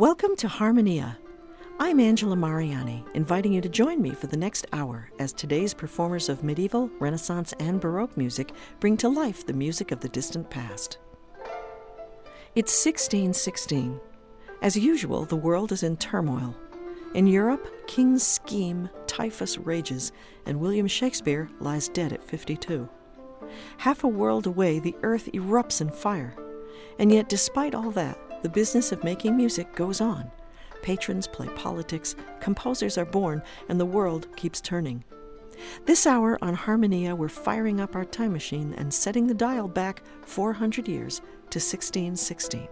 Welcome to Harmonia. I'm Angela Mariani, inviting you to join me for the next hour as today's performers of medieval, Renaissance, and Baroque music bring to life the music of the distant past. It's 1616. As usual, the world is in turmoil. In Europe, kings scheme, typhus rages, and William Shakespeare lies dead at 52. Half a world away, the earth erupts in fire. And yet, despite all that, the business of making music goes on. Patrons play politics, composers are born, and the world keeps turning. This hour on Harmonia, we're firing up our time machine and setting the dial back 400 years to 1616.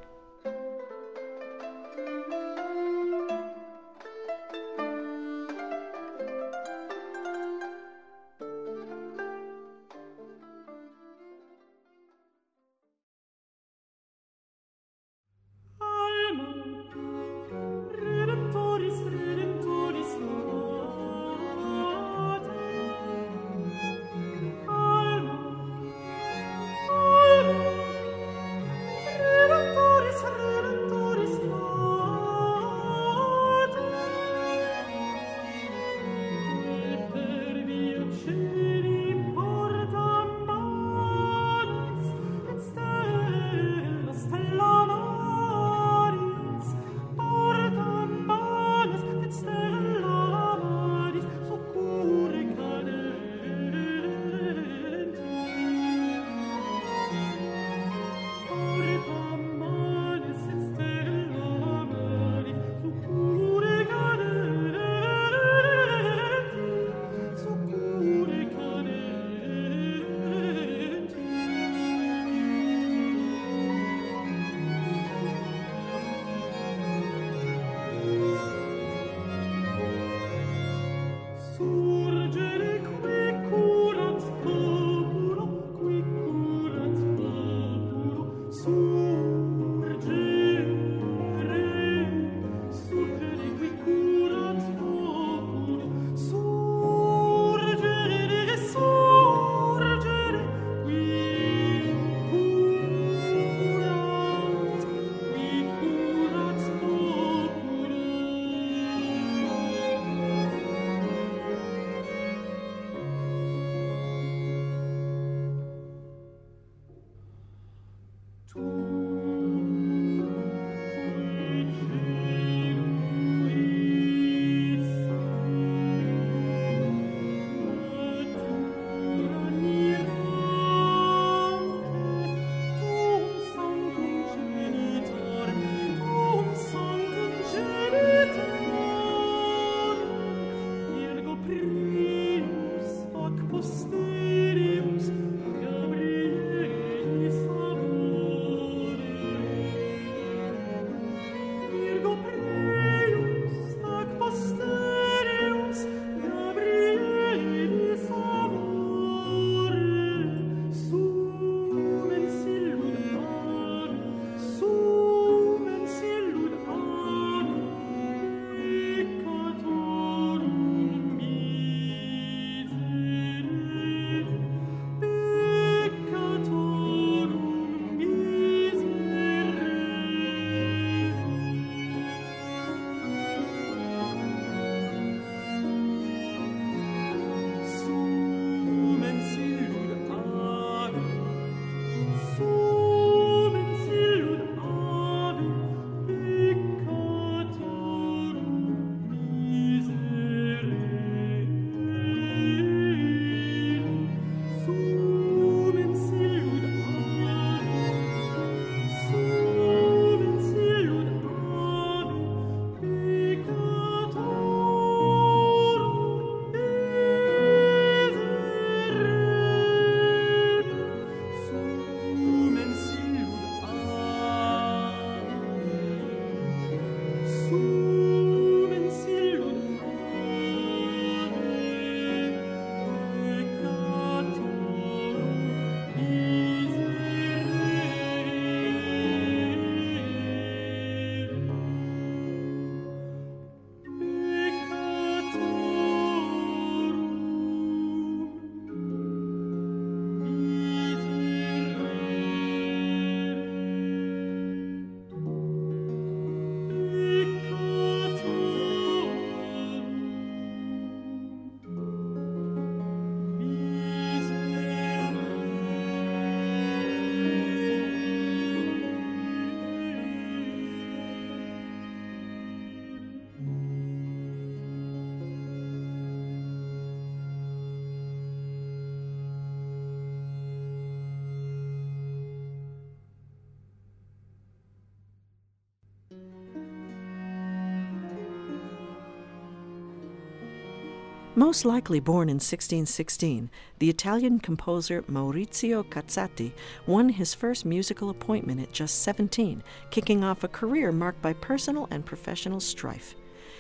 Most likely born in 1616, the Italian composer Maurizio Cazzati won his first musical appointment at just 17, kicking off a career marked by personal and professional strife.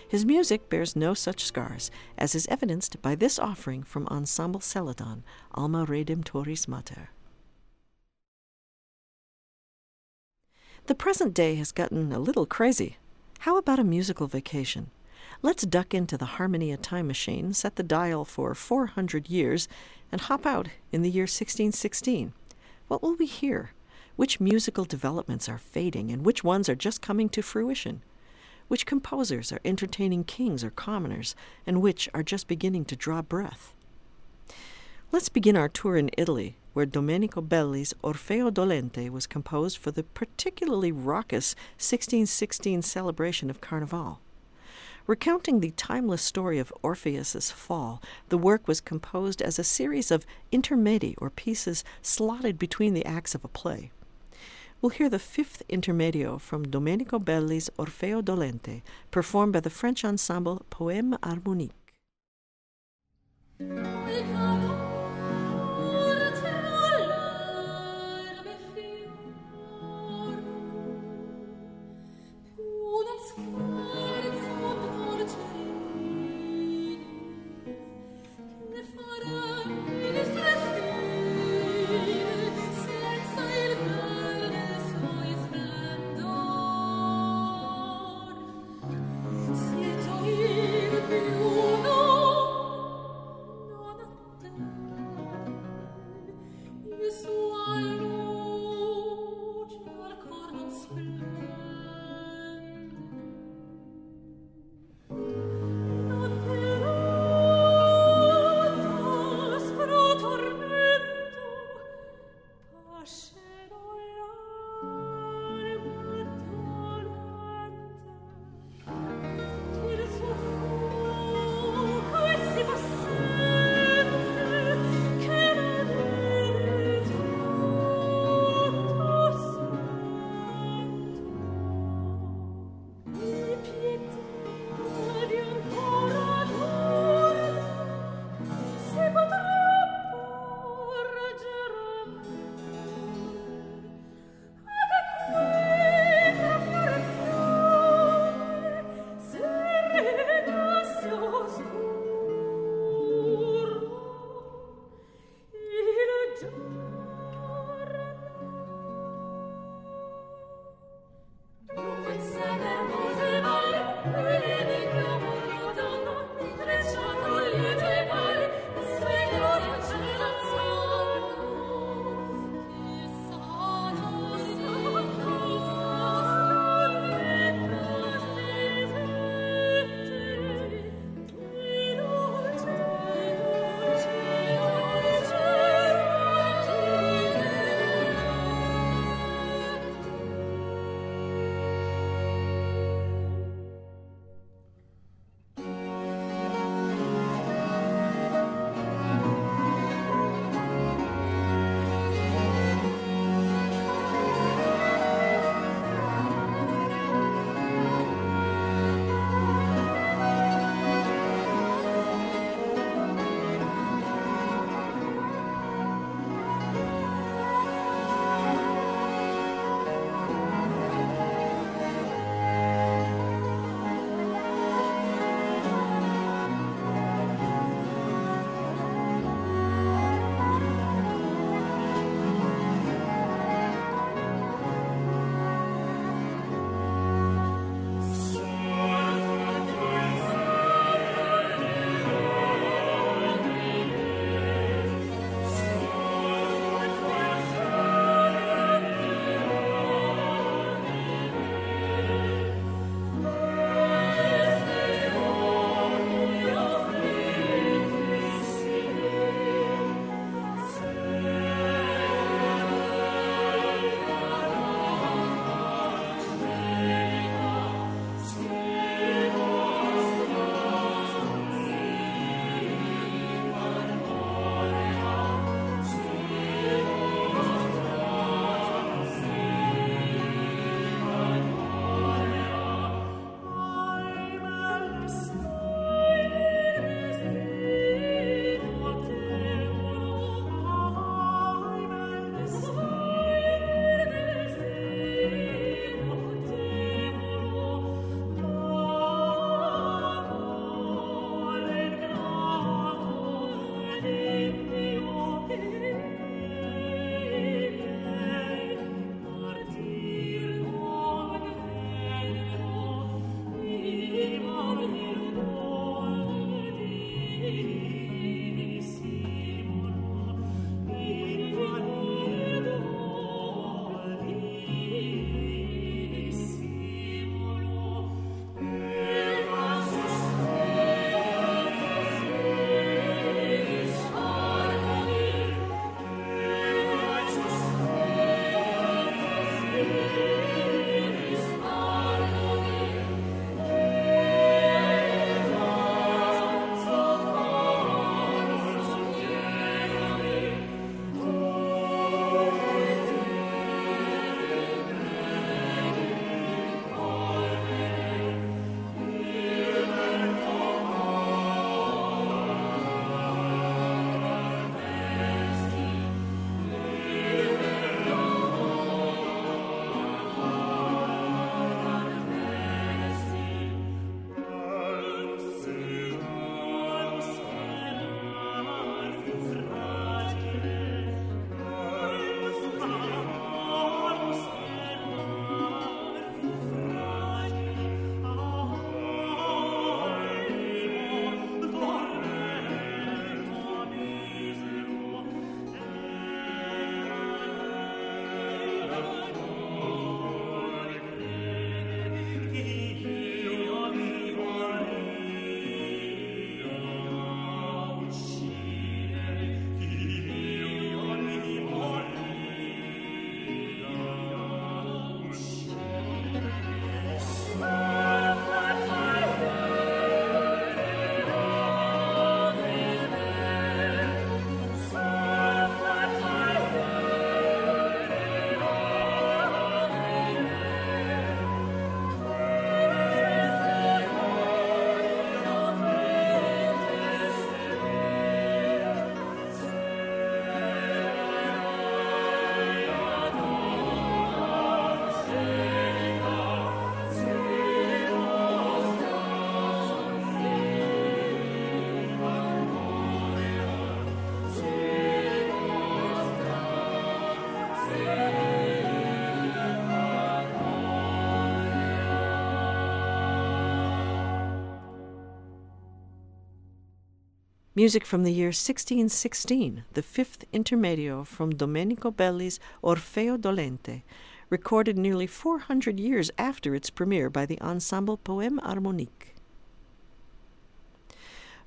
His music bears no such scars, as is evidenced by this offering from Ensemble Celadon, Alma Redemptoris Mater. The present day has gotten a little crazy. How about a musical vacation? Let's duck into the Harmonia time machine, set the dial for 400 years, and hop out in the year 1616. What will we hear? Which musical developments are fading, and which ones are just coming to fruition? Which composers are entertaining kings or commoners, and which are just beginning to draw breath? Let's begin our tour in Italy, where Domenico Belli's Orfeo Dolente was composed for the particularly raucous 1616 celebration of Carnival. Recounting the timeless story of Orpheus's fall, the work was composed as a series of intermedi or pieces slotted between the acts of a play. We'll hear the fifth intermedio from Domenico Belli's Orfeo Dolente, performed by the French ensemble Poème Harmonique. Music from the year 1616, the fifth intermedio from Domenico Belli's Orfeo Dolente, recorded nearly 400 years after its premiere by the ensemble Poème Harmonique.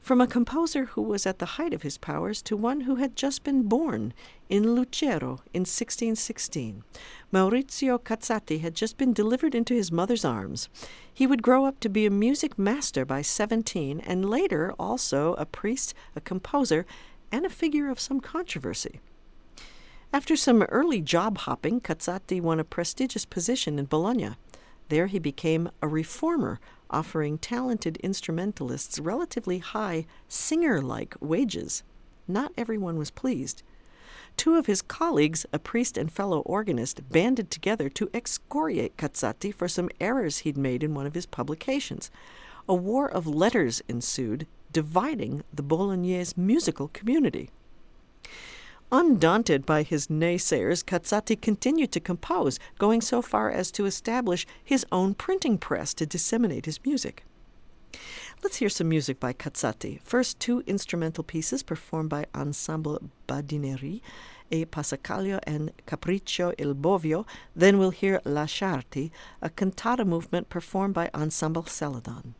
From a composer who was at the height of his powers to one who had just been born in Luzzara in 1616, Maurizio Cazzati had just been delivered into his mother's arms. He would grow up to be a music master by 17 and later also a priest, a composer, and a figure of some controversy. After some early job hopping, Cazzati won a prestigious position in Bologna. There he became a reformer, offering talented instrumentalists relatively high singer like wages. Not everyone was pleased. Two of his colleagues, a priest and fellow organist, banded together to excoriate Cazzati for some errors he'd made in one of his publications. A war of letters ensued, dividing the Bolognese musical community. Undaunted by his naysayers, Cazzati continued to compose, going so far as to establish his own printing press to disseminate his music. Let's hear some music by Cazzati. First, two instrumental pieces performed by Ensemble Badinerie, E Passacaglia and Capriccio il Bovio. Then we'll hear Lasciarti, a cantata movement performed by Ensemble Celadon.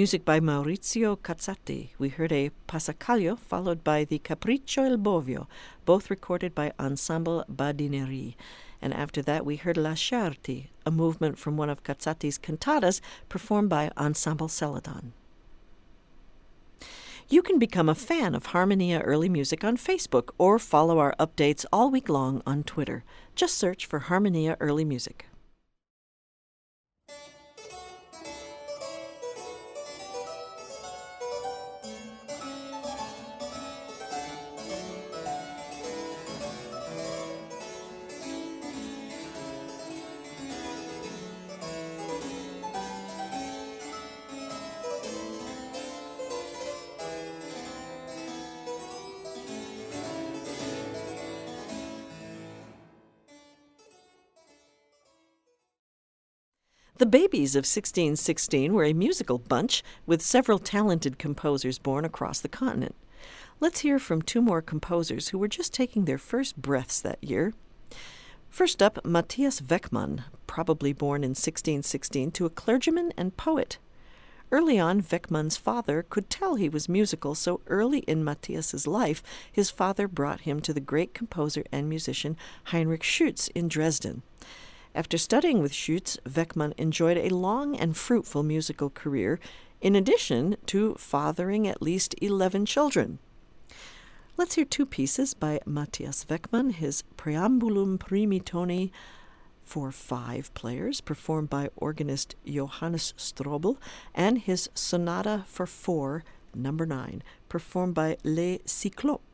Music by Maurizio Cazzati. We heard a Passacaglio followed by the Capriccio il Bovio, both recorded by Ensemble Badinerie. And after that, we heard Lasciarti, a movement from one of Cazzati's cantatas performed by Ensemble Celadon. You can become a fan of Harmonia Early Music on Facebook or follow our updates all week long on Twitter. Just search for Harmonia Early Music. The Babies of 1616 were a musical bunch with several talented composers born across the continent. Let's hear from two more composers who were just taking their first breaths that year. First up, Matthias Weckmann, probably born in 1616 to a clergyman and poet. Early on, Weckmann's father could tell he was musical, so early in Matthias's life, his father brought him to the great composer and musician Heinrich Schütz in Dresden. After studying with Schütz, Weckmann enjoyed a long and fruitful musical career, in addition to fathering at least 11 children. Let's hear two pieces by Matthias Weckmann, his Preambulum Primi Toni for five players, performed by organist Johannes Strobel, and his Sonata for four, number nine, performed by Les Cyclopes.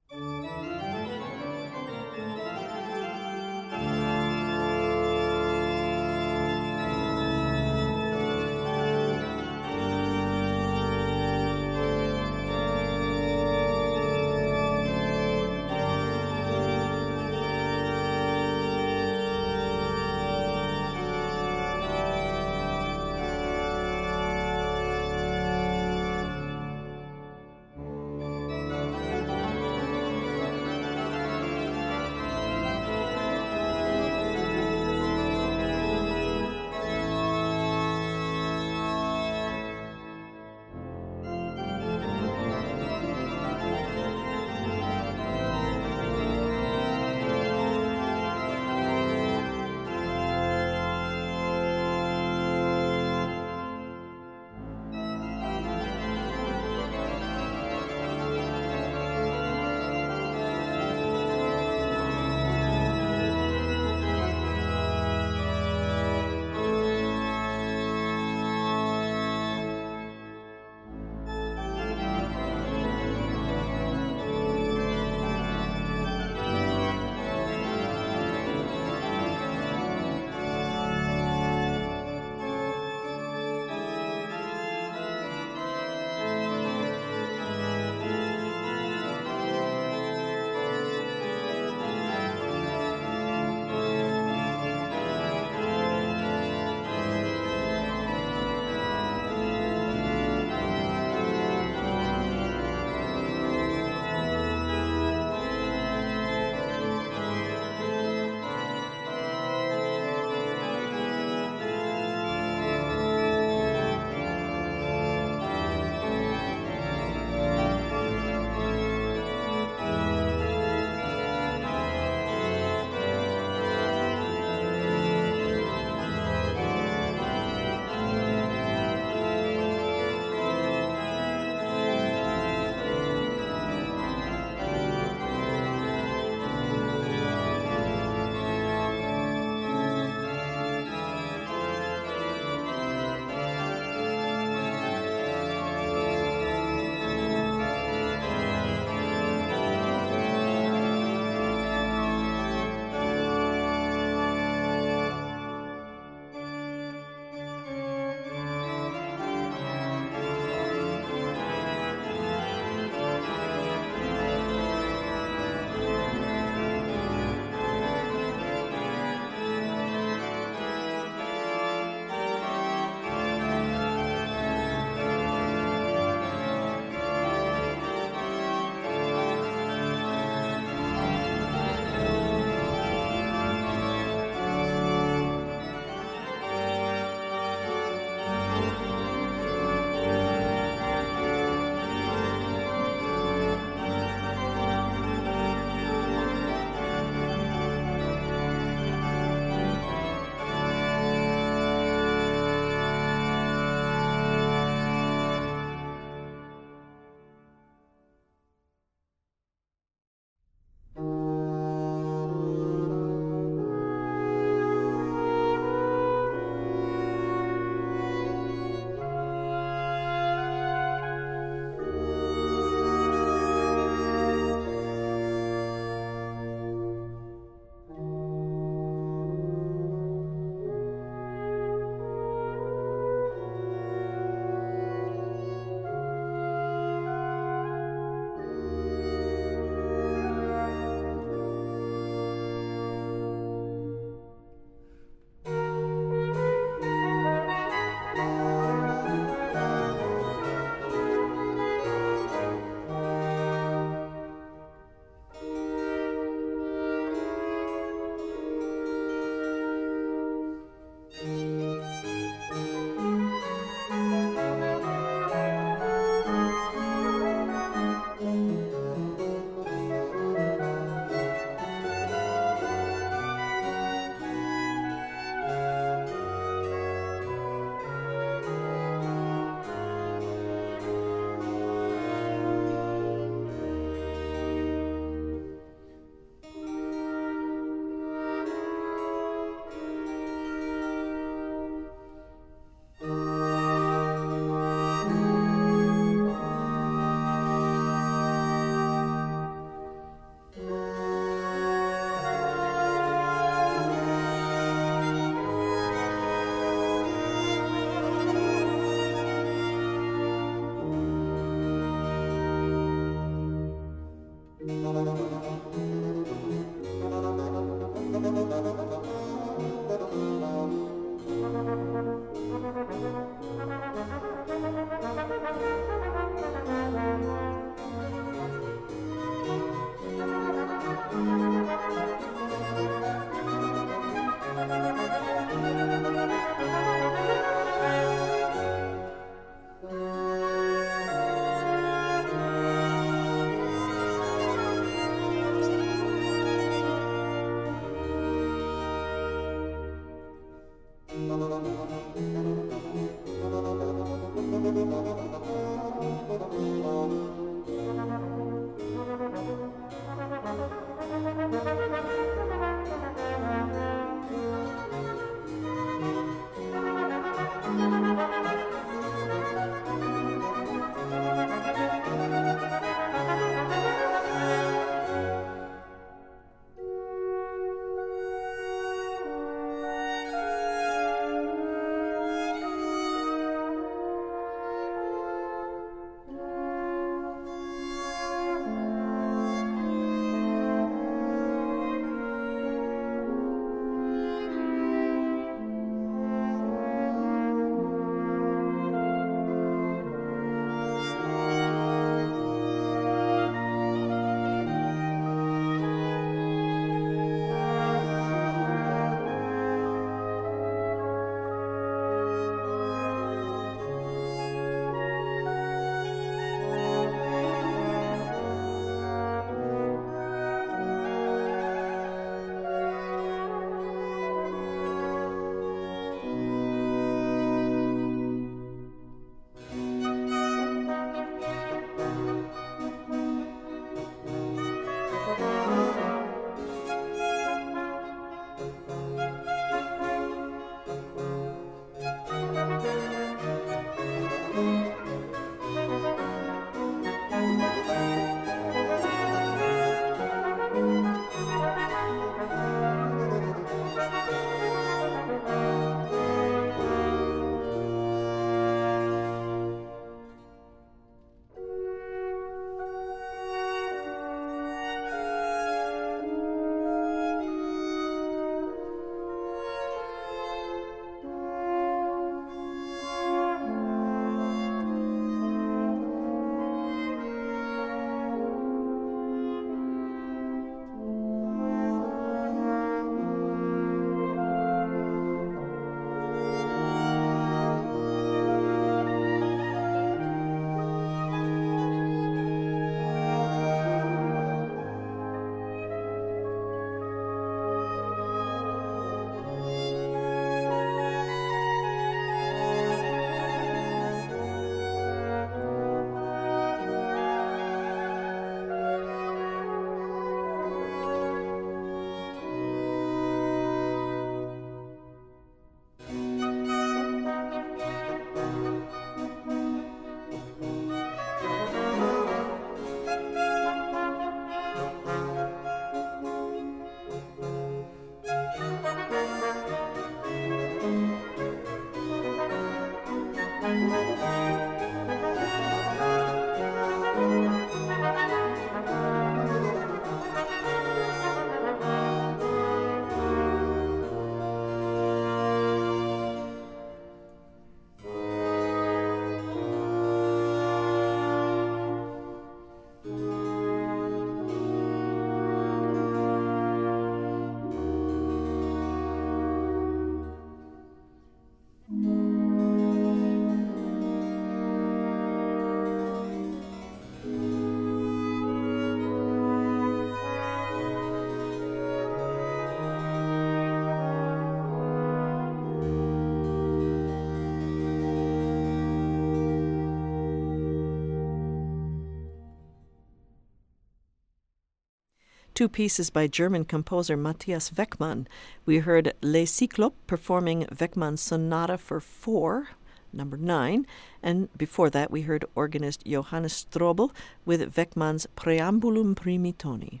Two pieces by German composer Matthias Weckmann. We heard Les Cyclopes performing Weckmann's Sonata for Four, number nine, and before that we heard organist Johannes Strobel with Weckmann's Preambulum Primitoni.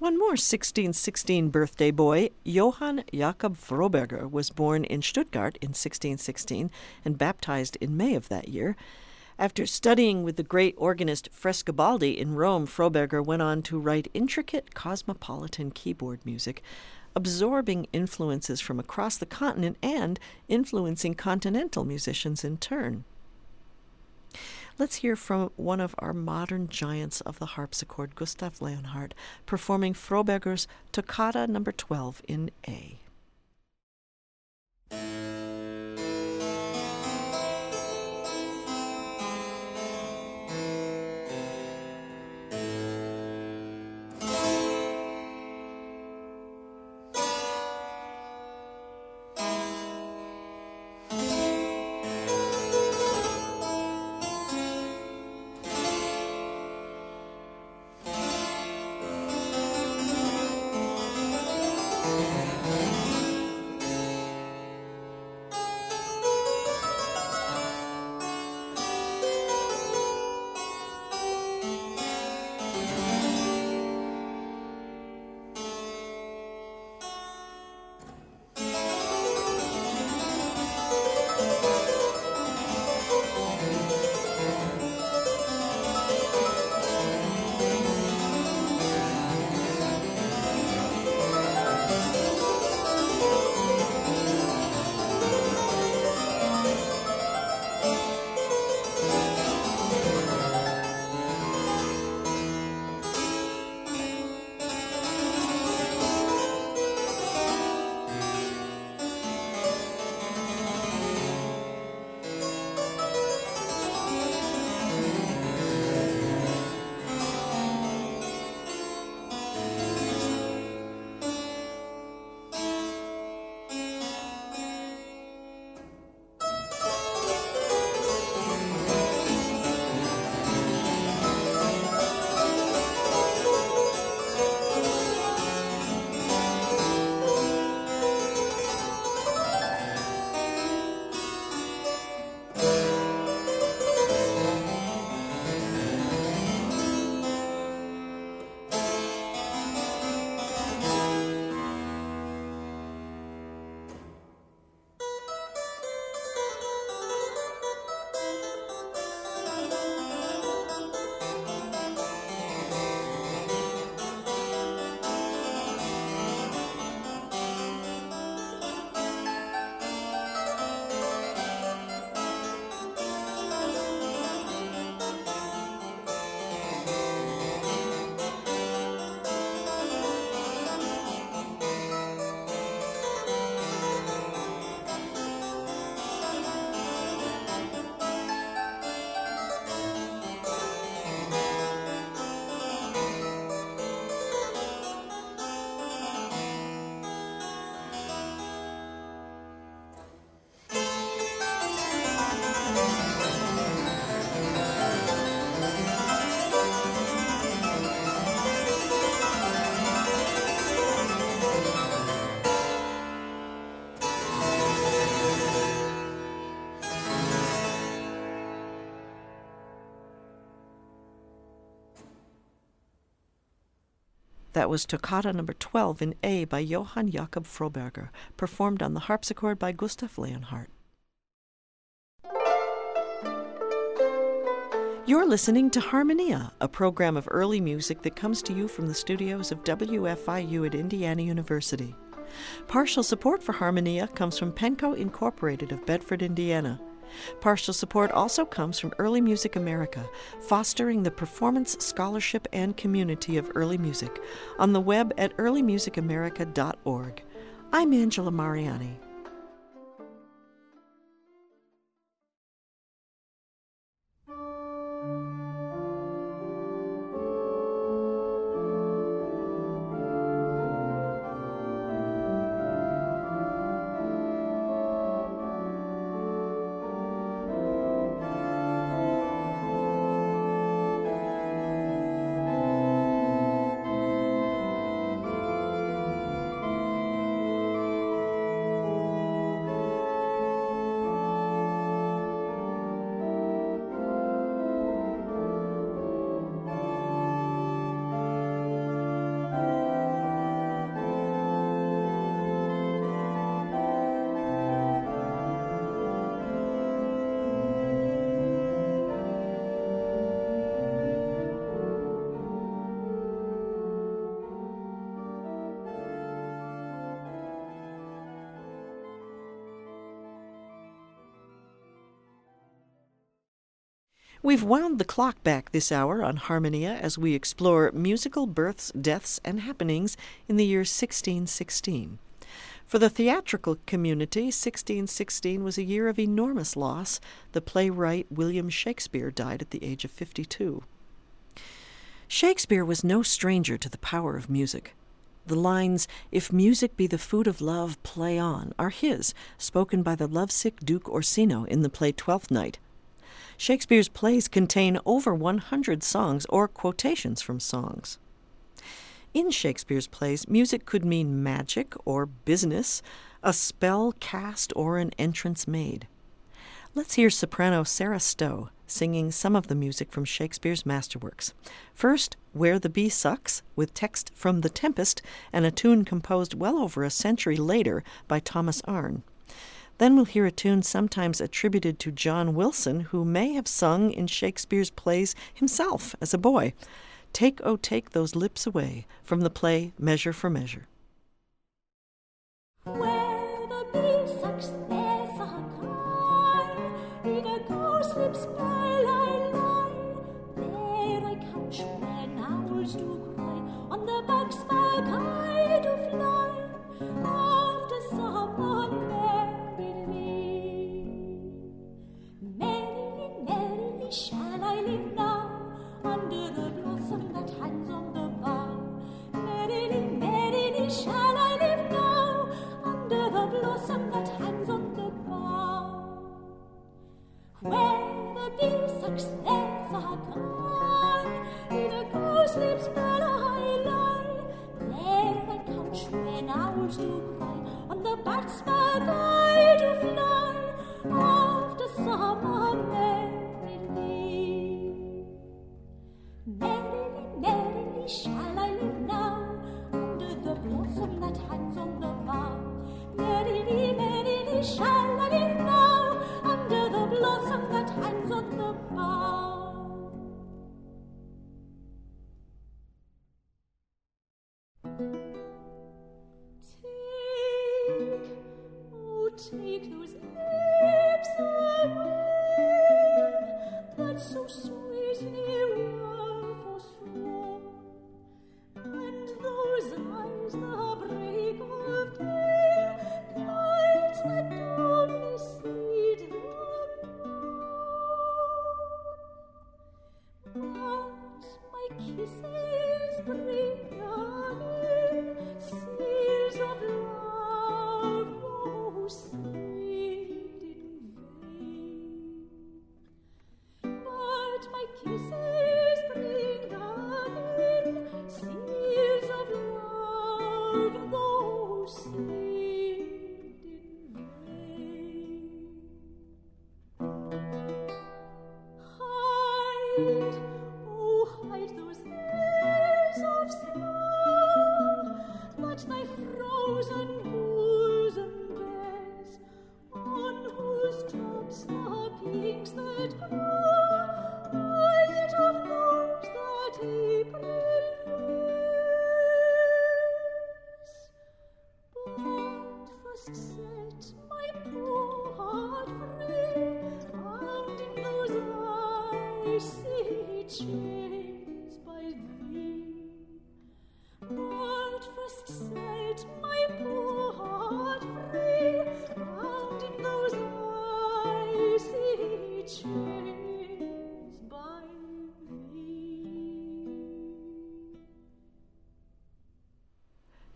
One more 1616 birthday boy, Johann Jakob Froberger, was born in Stuttgart in 1616 and baptized in May of that year. After studying with the great organist Frescobaldi in Rome, Froberger went on to write intricate cosmopolitan keyboard music, absorbing influences from across the continent and influencing continental musicians in turn. Let's hear from one of our modern giants of the harpsichord, Gustav Leonhardt, performing Froberger's Toccata number 12 in A. That was Toccata number 12 in A by Johann Jakob Froberger, performed on the harpsichord by Gustav Leonhardt. You're listening to Harmonia, a program of early music that comes to you from the studios of WFIU at Indiana University. Partial support for Harmonia comes from Penco Incorporated of Bedford, Indiana. Partial support also comes from Early Music America, fostering the performance, scholarship, and community of early music on the web at earlymusicamerica.org. I'm Angela Mariani. We've wound the clock back this hour on Harmonia as we explore musical births, deaths, and happenings in the year 1616. For the theatrical community, 1616 was a year of enormous loss. The playwright William Shakespeare died at the age of 52. Shakespeare was no stranger to the power of music. The lines, If music be the food of love, play on, are his, spoken by the lovesick Duke Orsino in the play Twelfth Night. Shakespeare's plays contain over 100 songs or quotations from songs. In Shakespeare's plays, music could mean magic or business, a spell cast or an entrance made. Let's hear soprano Sarah Stowe singing some of the music from Shakespeare's masterworks. First, Where the Bee Sucks, with text from The Tempest and a tune composed well over a century later by Thomas Arne. Then we'll hear a tune sometimes attributed to John Wilson, who may have sung in Shakespeare's plays himself as a boy. Take, oh, take those lips away, from the play Measure for Measure. Where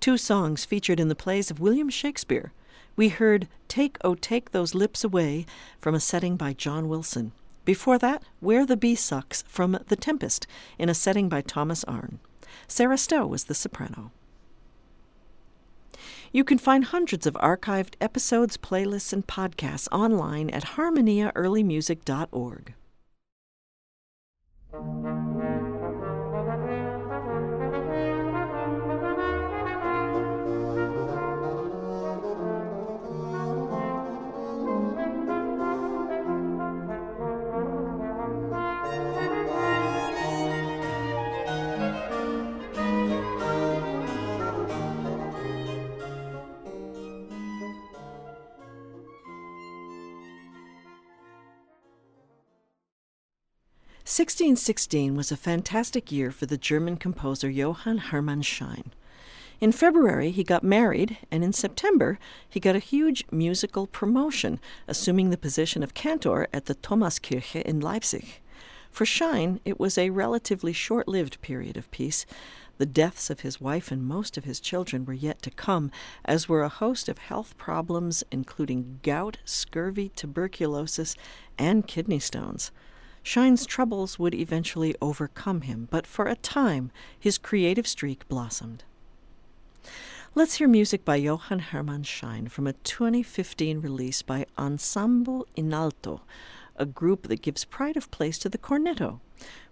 Two songs featured in the plays of William Shakespeare. We heard Take, Oh, Take Those Lips Away from a setting by John Wilson. Before that, Where the Bee Sucks from The Tempest in a setting by Thomas Arne. Sarah Stowe was the soprano. You can find hundreds of archived episodes, playlists, and podcasts online at harmoniaearlymusic.org. Sixteen sixteen was a fantastic year for the German composer Johann Hermann Schein. In February, he got married, and in September, he got a huge musical promotion, assuming the position of cantor at the Thomaskirche in Leipzig. For Schein, it was a relatively short lived period of peace. The deaths of his wife and most of his children were yet to come, as were a host of health problems, including gout, scurvy, tuberculosis, and kidney stones. Schein's troubles would eventually overcome him, but for a time his creative streak blossomed. Let's hear music by Johann Hermann Schein from a 2015 release by Ensemble InAlto, a group that gives pride of place to the cornetto.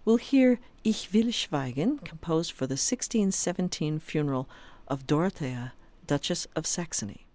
We'll hear Ich will schweigen, composed for the 1617 funeral of Dorothea, Duchess of Saxony.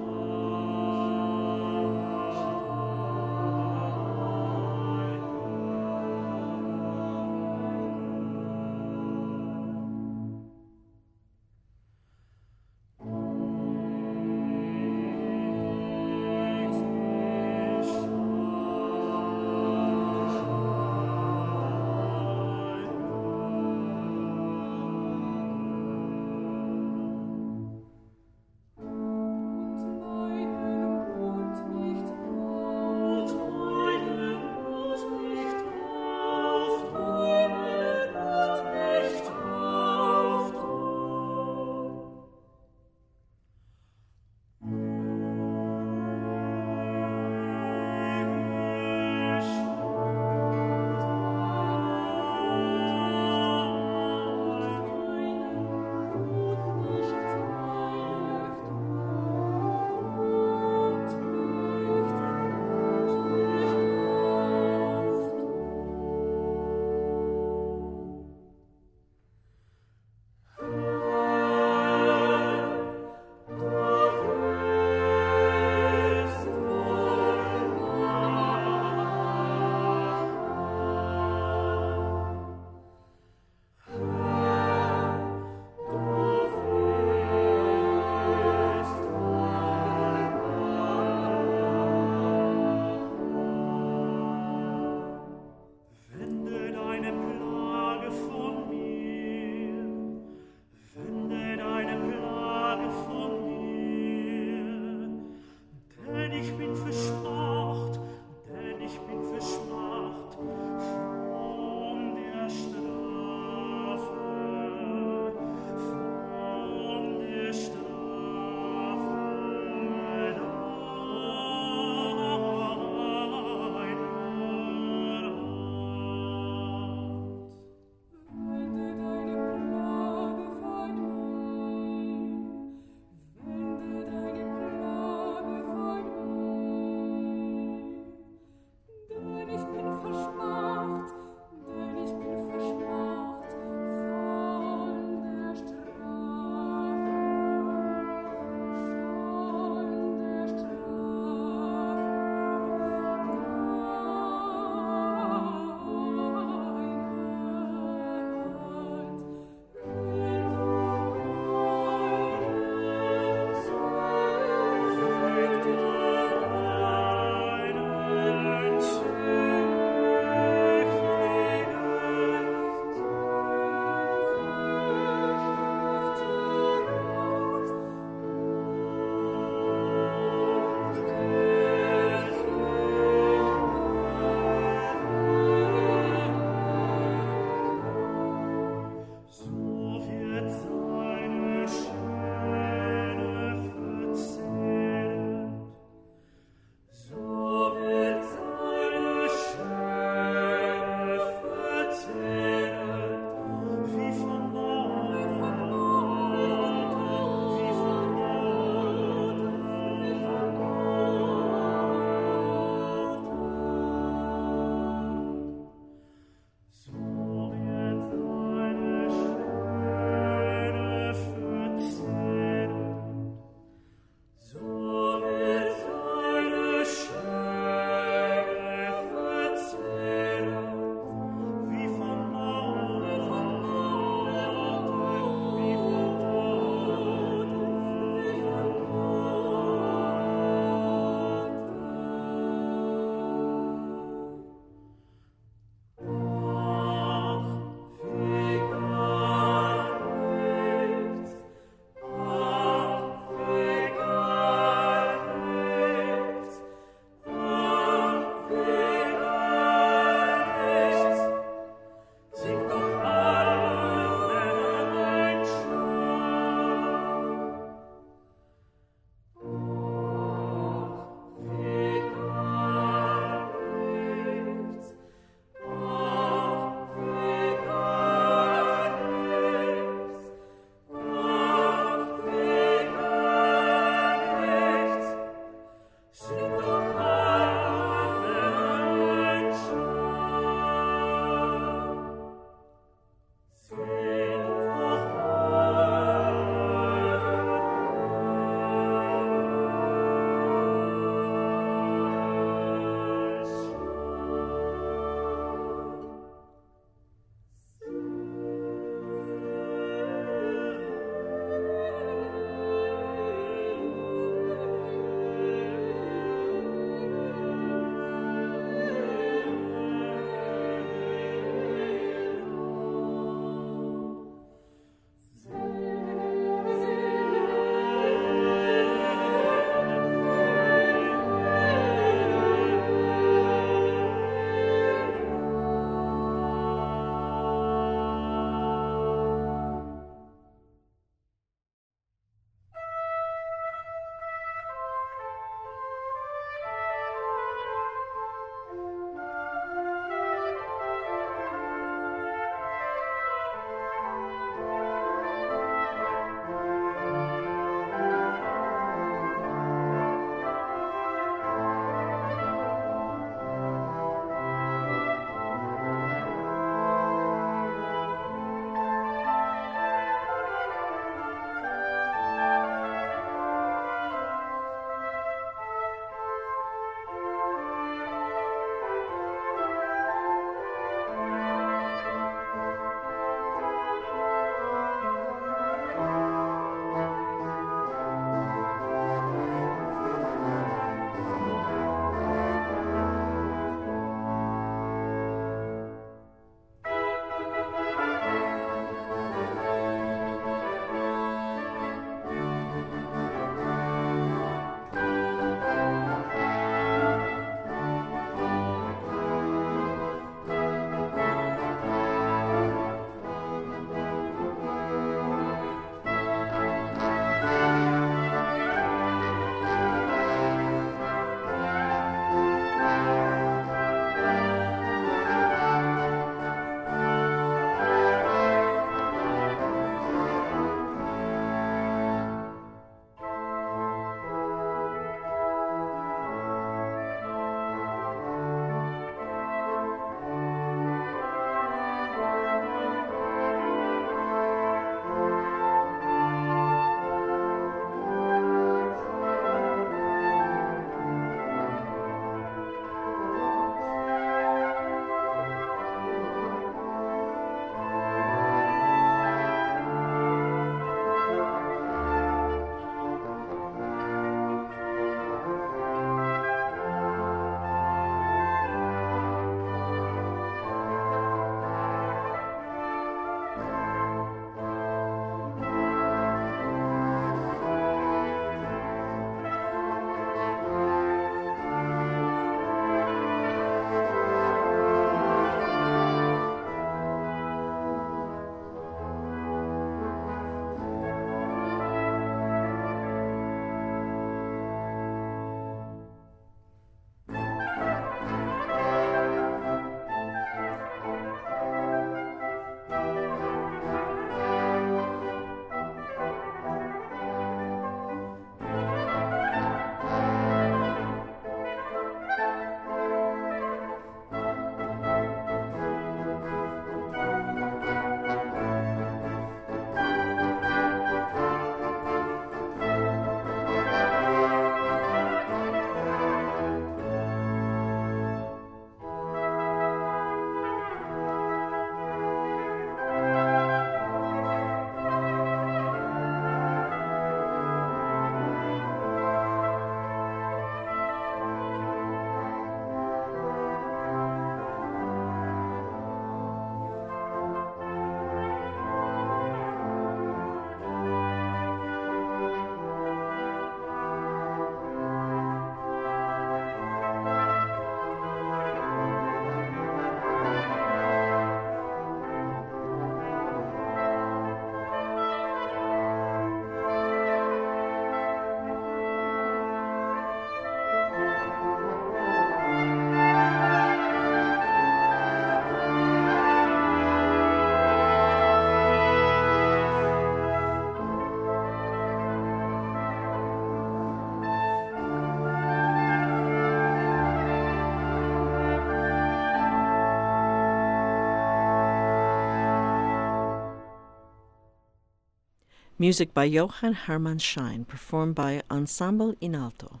Music by Johann Hermann Schein, performed by Ensemble InAlto.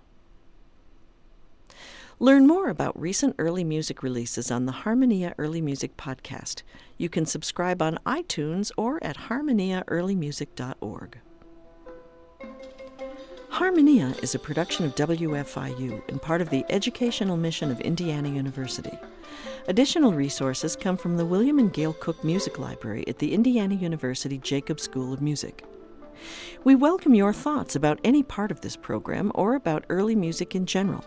Learn more about recent early music releases on the Harmonia Early Music podcast. You can subscribe on iTunes or at harmoniaearlymusic.org. Harmonia is a production of WFIU and part of the educational mission of Indiana University. Additional resources come from the William and Gail Cook Music Library at the Indiana University Jacobs School of Music. We welcome your thoughts about any part of this program or about early music in general.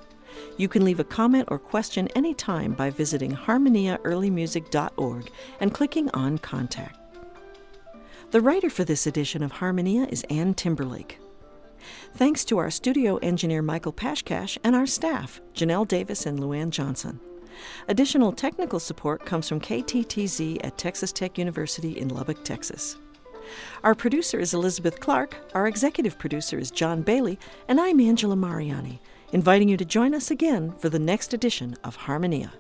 You can leave a comment or question anytime by visiting harmoniaearlymusic.org and clicking on Contact. The writer for this edition of Harmonia is Ann Timberlake. Thanks to our studio engineer Michael Pashkash and our staff, Janelle Davis and Luann Johnson. Additional technical support comes from KTTZ at Texas Tech University in Lubbock, Texas. Our producer is Elizabeth Clark, our executive producer is John Bailey, and I'm Angela Mariani, inviting you to join us again for the next edition of Harmonia.